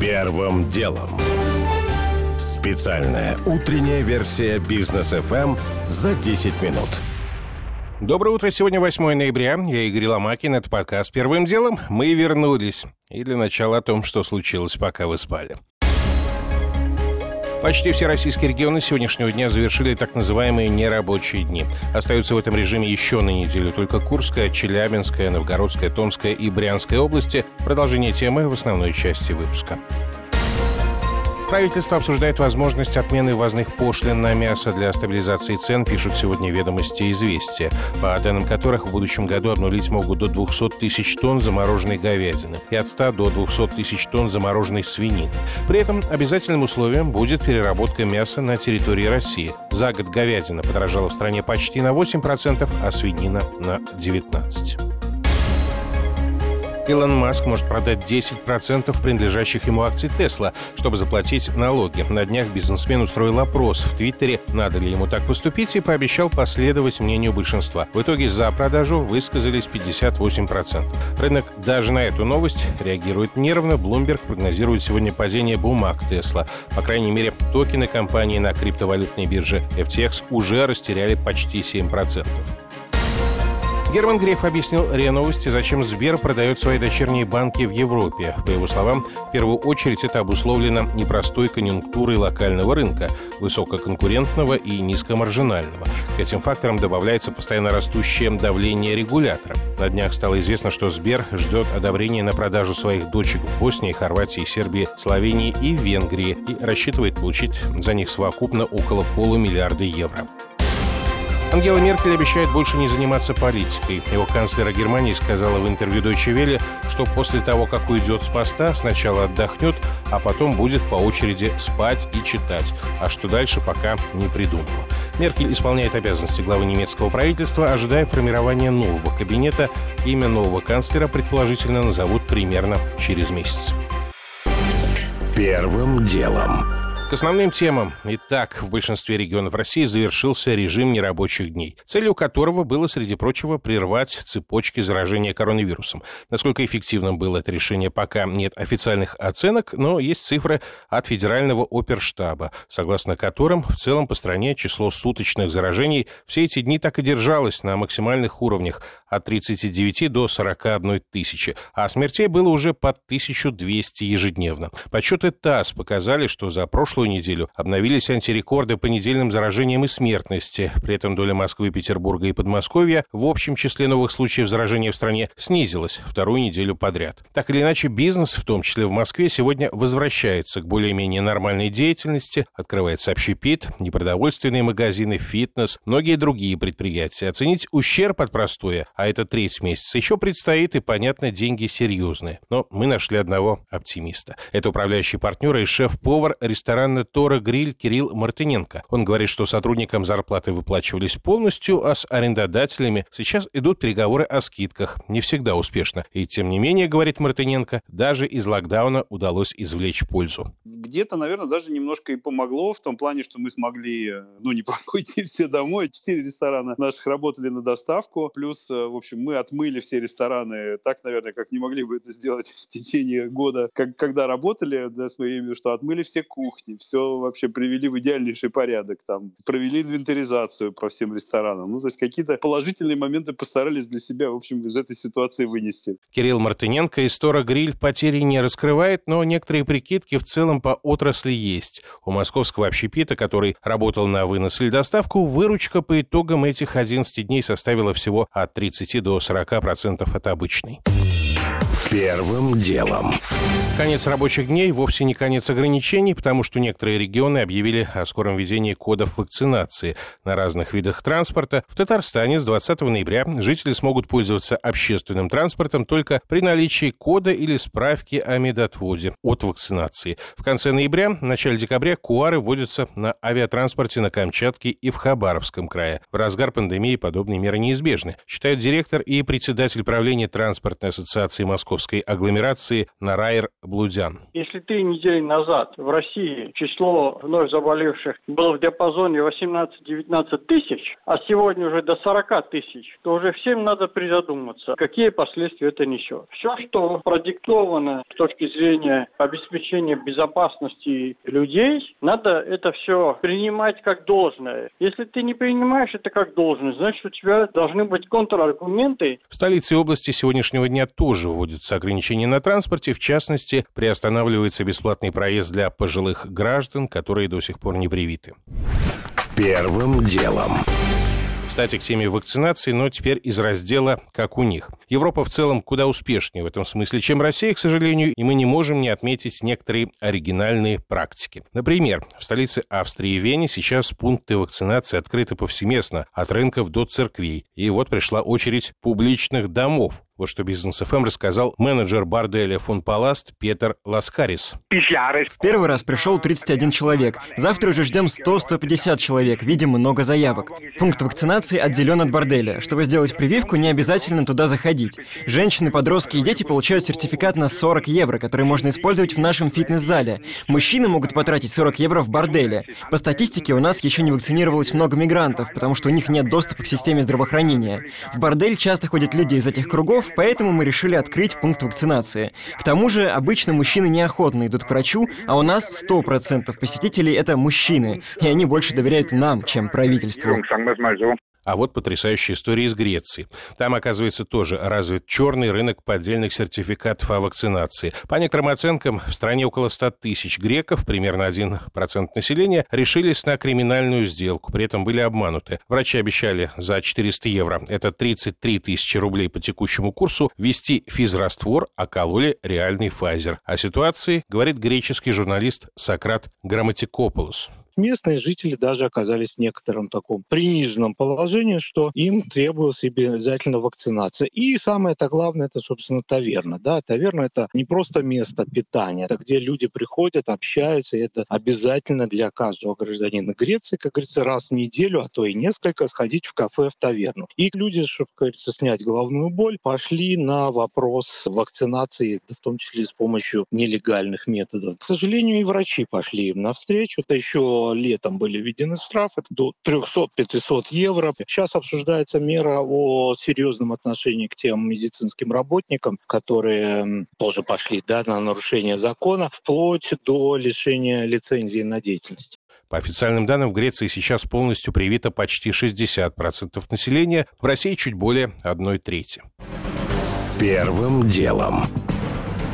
Первым делом. Специальная утренняя версия бизнес FM за 10 минут. Доброе утро. Сегодня 8 ноября. Я Игорь Ломакин. Это подкаст «Первым делом». Мы вернулись. И для начала о том, что случилось, пока вы спали. Почти все российские регионы сегодняшнего дня завершили так называемые нерабочие дни. Остаются в этом режиме еще на неделю только Курская, Челябинская, Новгородская, Томская и Брянская области. Продолжение темы в основной части выпуска. Правительство обсуждает возможность отмены ввозных пошлин на мясо для стабилизации цен, пишут сегодня ведомости и известия, по данным которых в будущем году обнулить могут до 200 тысяч тонн замороженной говядины и от 100 до 200 тысяч тонн замороженной свинины. При этом обязательным условием будет переработка мяса на территории России. За год говядина подорожала в стране почти на 8%, а свинина на 19%. Илон Маск может продать 10% принадлежащих ему акций Тесла, чтобы заплатить налоги. На днях бизнесмен устроил опрос в Твиттере, надо ли ему так поступить, и пообещал последовать мнению большинства. В итоге за продажу высказались 58%. Рынок даже на эту новость реагирует нервно. Bloomberg прогнозирует сегодня падение бумаг Тесла. По крайней мере, токены компании на криптовалютной бирже FTX уже растеряли почти 7%. Герман Греф объяснил РИА Новости, зачем Сбер продает свои дочерние банки в Европе. По его словам, в первую очередь это обусловлено непростой конъюнктурой локального рынка, высококонкурентного и низкомаржинального. К этим факторам добавляется постоянно растущее давление регулятора. На днях стало известно, что Сбер ждет одобрения на продажу своих дочек в Боснии, Хорватии, Сербии, Словении и Венгрии и рассчитывает получить за них совокупно около полумиллиарда евро. Ангела Меркель обещает больше не заниматься политикой. Его канцлера Германии сказала в интервью Deutsche Welle, что после того, как уйдет с поста, сначала отдохнет, а потом будет по очереди спать и читать. А что дальше, пока не придумала. Меркель исполняет обязанности главы немецкого правительства, ожидая формирования нового кабинета. Имя нового канцлера предположительно назовут примерно через месяц. Первым делом. К основным темам. Итак, в большинстве регионов России завершился режим нерабочих дней, целью которого было, среди прочего, прервать цепочки заражения коронавирусом. Насколько эффективным было это решение, пока нет официальных оценок, но есть цифры от Федерального оперштаба, согласно которым в целом по стране число суточных заражений все эти дни так и держалось на максимальных уровнях от 39 до 41 тысячи, а смертей было уже под 1200 ежедневно. Подсчеты ТАСС показали, что за прошлый прошлую неделю обновились антирекорды по недельным заражениям и смертности. При этом доля Москвы, Петербурга и Подмосковья в общем числе новых случаев заражения в стране снизилась вторую неделю подряд. Так или иначе, бизнес, в том числе в Москве, сегодня возвращается к более-менее нормальной деятельности. Открывается общепит, непродовольственные магазины, фитнес, многие другие предприятия. Оценить ущерб от простое, а это треть месяца, еще предстоит, и, понятно, деньги серьезные. Но мы нашли одного оптимиста. Это управляющий партнер и шеф-повар ресторана ресторана «Тора Гриль» Кирилл Мартыненко. Он говорит, что сотрудникам зарплаты выплачивались полностью, а с арендодателями сейчас идут переговоры о скидках. Не всегда успешно. И тем не менее, говорит Мартыненко, даже из локдауна удалось извлечь пользу. Где-то, наверное, даже немножко и помогло в том плане, что мы смогли, э, ну, не уйти все домой. Четыре ресторана наших работали на доставку. Плюс, э, в общем, мы отмыли все рестораны так, наверное, как не могли бы это сделать в течение года, как, когда работали, да, с моими, что отмыли все кухни, все вообще привели в идеальнейший порядок, там, провели инвентаризацию по всем ресторанам. Ну, то есть какие-то положительные моменты постарались для себя, в общем, из этой ситуации вынести. Кирилл Мартыненко из Тора Гриль потери не раскрывает, но некоторые прикидки в целом по отрасли есть. У московского общепита, который работал на вынос или доставку, выручка по итогам этих 11 дней составила всего от 30 до 40% от обычной. Первым делом. Конец рабочих дней вовсе не конец ограничений, потому что некоторые регионы объявили о скором введении кодов вакцинации на разных видах транспорта. В Татарстане с 20 ноября жители смогут пользоваться общественным транспортом только при наличии кода или справки о медотводе от вакцинации. В конце ноября, в начале декабря куары вводятся на авиатранспорте на Камчатке и в Хабаровском крае. В разгар пандемии подобные меры неизбежны, считают директор и председатель правления транспортной ассоциации Москвы московской агломерации Нараир Блудян. Если три недели назад в России число вновь заболевших было в диапазоне 18-19 тысяч, а сегодня уже до 40 тысяч, то уже всем надо призадуматься, какие последствия это несет. Все, что продиктовано с точки зрения обеспечения безопасности людей, надо это все принимать как должное. Если ты не принимаешь это как должное, значит у тебя должны быть контраргументы. В столице области сегодняшнего дня тоже вводятся ограничения на транспорте. В частности, приостанавливается бесплатный проезд для пожилых граждан, которые до сих пор не привиты. Первым делом. Кстати, к теме вакцинации, но теперь из раздела «Как у них». Европа в целом куда успешнее в этом смысле, чем Россия, к сожалению, и мы не можем не отметить некоторые оригинальные практики. Например, в столице Австрии и Вене сейчас пункты вакцинации открыты повсеместно, от рынков до церквей. И вот пришла очередь публичных домов, вот что Бизнес ФМ рассказал менеджер борделя фон Паласт Петр Ласкарис. В первый раз пришел 31 человек. Завтра уже ждем 100-150 человек. Видим много заявок. Пункт вакцинации отделен от борделя. Чтобы сделать прививку, не обязательно туда заходить. Женщины, подростки и дети получают сертификат на 40 евро, который можно использовать в нашем фитнес-зале. Мужчины могут потратить 40 евро в борделе. По статистике, у нас еще не вакцинировалось много мигрантов, потому что у них нет доступа к системе здравоохранения. В бордель часто ходят люди из этих кругов, поэтому мы решили открыть пункт вакцинации. К тому же, обычно мужчины неохотно идут к врачу, а у нас 100% посетителей — это мужчины, и они больше доверяют нам, чем правительству. А вот потрясающая история из Греции. Там, оказывается, тоже развит черный рынок поддельных сертификатов о вакцинации. По некоторым оценкам, в стране около 100 тысяч греков, примерно 1% населения, решились на криминальную сделку, при этом были обмануты. Врачи обещали за 400 евро, это 33 тысячи рублей по текущему курсу, ввести физраствор, а кололи реальный Pfizer. О ситуации говорит греческий журналист Сократ Грамматикополос местные жители даже оказались в некотором таком приниженном положении, что им требовалась обязательно вакцинация. И самое-то главное, это, собственно, таверна. Да? Таверна — это не просто место питания, это где люди приходят, общаются, и это обязательно для каждого гражданина Греции, как говорится, раз в неделю, а то и несколько, сходить в кафе, в таверну. И люди, чтобы, как говорится, снять головную боль, пошли на вопрос вакцинации, в том числе с помощью нелегальных методов. К сожалению, и врачи пошли им навстречу. Это еще летом были введены штрафы до 300-500 евро. Сейчас обсуждается мера о серьезном отношении к тем медицинским работникам, которые тоже пошли да, на нарушение закона, вплоть до лишения лицензии на деятельность. По официальным данным, в Греции сейчас полностью привито почти 60% населения, в России чуть более одной трети. Первым делом.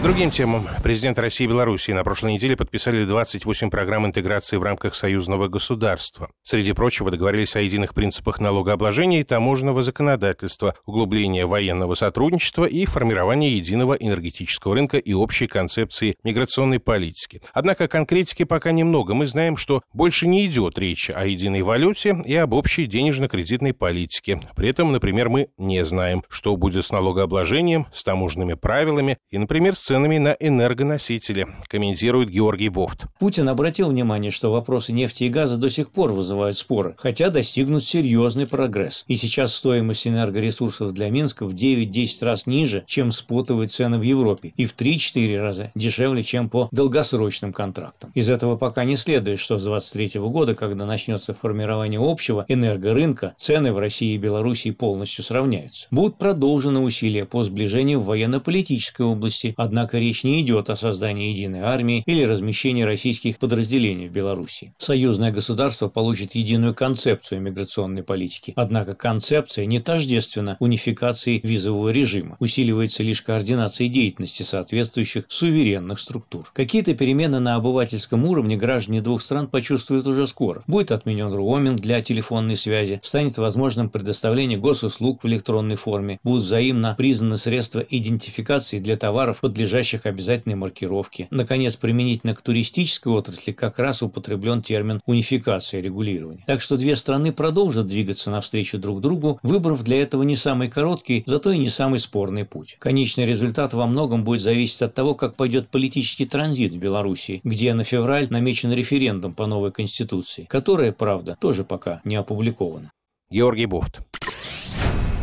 Другим темам. Президент России и Белоруссии на прошлой неделе подписали 28 программ интеграции в рамках союзного государства. Среди прочего договорились о единых принципах налогообложения и таможенного законодательства, углубления военного сотрудничества и формирования единого энергетического рынка и общей концепции миграционной политики. Однако конкретики пока немного. Мы знаем, что больше не идет речи о единой валюте и об общей денежно-кредитной политике. При этом, например, мы не знаем, что будет с налогообложением, с таможенными правилами и, например, с ценами на энергоносители, комментирует Георгий Бофт. Путин обратил внимание, что вопросы нефти и газа до сих пор вызывают споры, хотя достигнут серьезный прогресс. И сейчас стоимость энергоресурсов для Минска в 9-10 раз ниже, чем спотовые цены в Европе, и в 3-4 раза дешевле, чем по долгосрочным контрактам. Из этого пока не следует, что с 2023 года, когда начнется формирование общего энергорынка, цены в России и Белоруссии полностью сравняются. Будут продолжены усилия по сближению в военно-политической области, однако Однако речь не идет о создании единой армии или размещении российских подразделений в Беларуси. Союзное государство получит единую концепцию миграционной политики. Однако концепция не тождественна унификации визового режима. Усиливается лишь координация деятельности соответствующих суверенных структур. Какие-то перемены на обывательском уровне граждане двух стран почувствуют уже скоро. Будет отменен роуминг для телефонной связи, станет возможным предоставление госуслуг в электронной форме, будут взаимно признаны средства идентификации для товаров, подлежащих подлежащих обязательной маркировке. Наконец, применительно к туристической отрасли как раз употреблен термин унификация регулирования. Так что две страны продолжат двигаться навстречу друг другу, выбрав для этого не самый короткий, зато и не самый спорный путь. Конечный результат во многом будет зависеть от того, как пойдет политический транзит в Беларуси, где на февраль намечен референдум по новой конституции, которая, правда, тоже пока не опубликована. Георгий Буфт.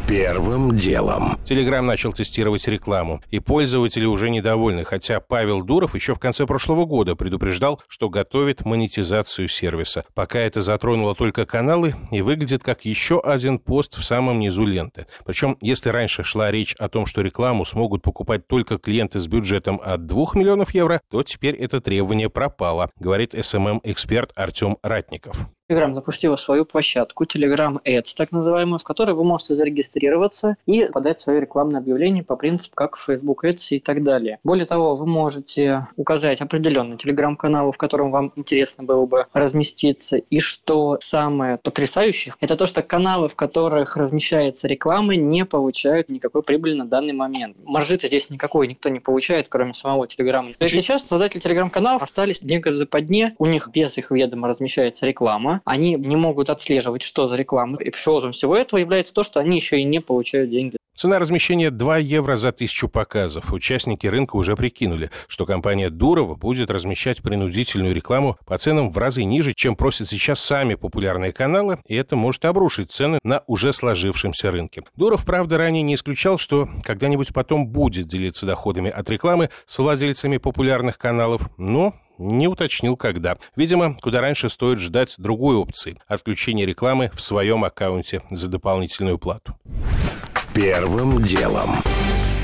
Первым делом. Телеграм начал тестировать рекламу, и пользователи уже недовольны, хотя Павел Дуров еще в конце прошлого года предупреждал, что готовит монетизацию сервиса. Пока это затронуло только каналы и выглядит как еще один пост в самом низу ленты. Причем, если раньше шла речь о том, что рекламу смогут покупать только клиенты с бюджетом от 2 миллионов евро, то теперь это требование пропало, говорит SMM-эксперт Артем Ратников. Telegram запустила свою площадку Telegram Ads, так называемую, в которой вы можете зарегистрироваться и подать свое рекламное объявление по принципу, как Facebook Ads и так далее. Более того, вы можете указать определенный Telegram-канал, в котором вам интересно было бы разместиться. И что самое потрясающее, это то, что каналы, в которых размещается реклама, не получают никакой прибыли на данный момент. Маржи-то здесь никакой никто не получает, кроме самого Telegram. То есть сейчас создатели Telegram-каналов остались деньги в западне, у них без их ведома размещается реклама, они не могут отслеживать, что за реклама. И эпифиозом всего этого является то, что они еще и не получают деньги. Цена размещения 2 евро за тысячу показов. Участники рынка уже прикинули, что компания Дурова будет размещать принудительную рекламу по ценам в разы ниже, чем просят сейчас сами популярные каналы, и это может обрушить цены на уже сложившемся рынке. Дуров, правда, ранее не исключал, что когда-нибудь потом будет делиться доходами от рекламы с владельцами популярных каналов, но не уточнил, когда. Видимо, куда раньше стоит ждать другой опции – отключения рекламы в своем аккаунте за дополнительную плату. Первым делом.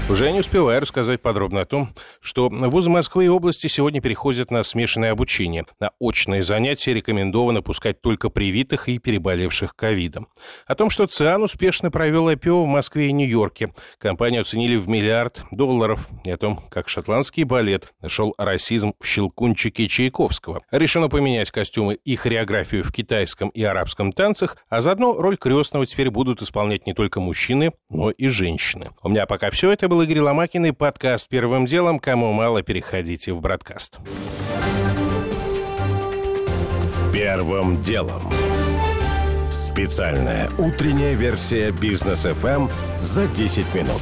Уже не успеваю рассказать подробно о том, что вузы Москвы и области сегодня переходят на смешанное обучение. На очные занятия рекомендовано пускать только привитых и переболевших ковидом. О том, что ЦИАН успешно провел IPO в Москве и Нью-Йорке. Компанию оценили в миллиард долларов. И о том, как шотландский балет нашел расизм в щелкунчике Чайковского. Решено поменять костюмы и хореографию в китайском и арабском танцах, а заодно роль крестного теперь будут исполнять не только мужчины, но и женщины. У меня пока все это было Игорь Ломакин и подкаст «Первым делом». Кому мало, переходите в бродкаст. Первым делом. Специальная утренняя версия бизнес FM за 10 минут.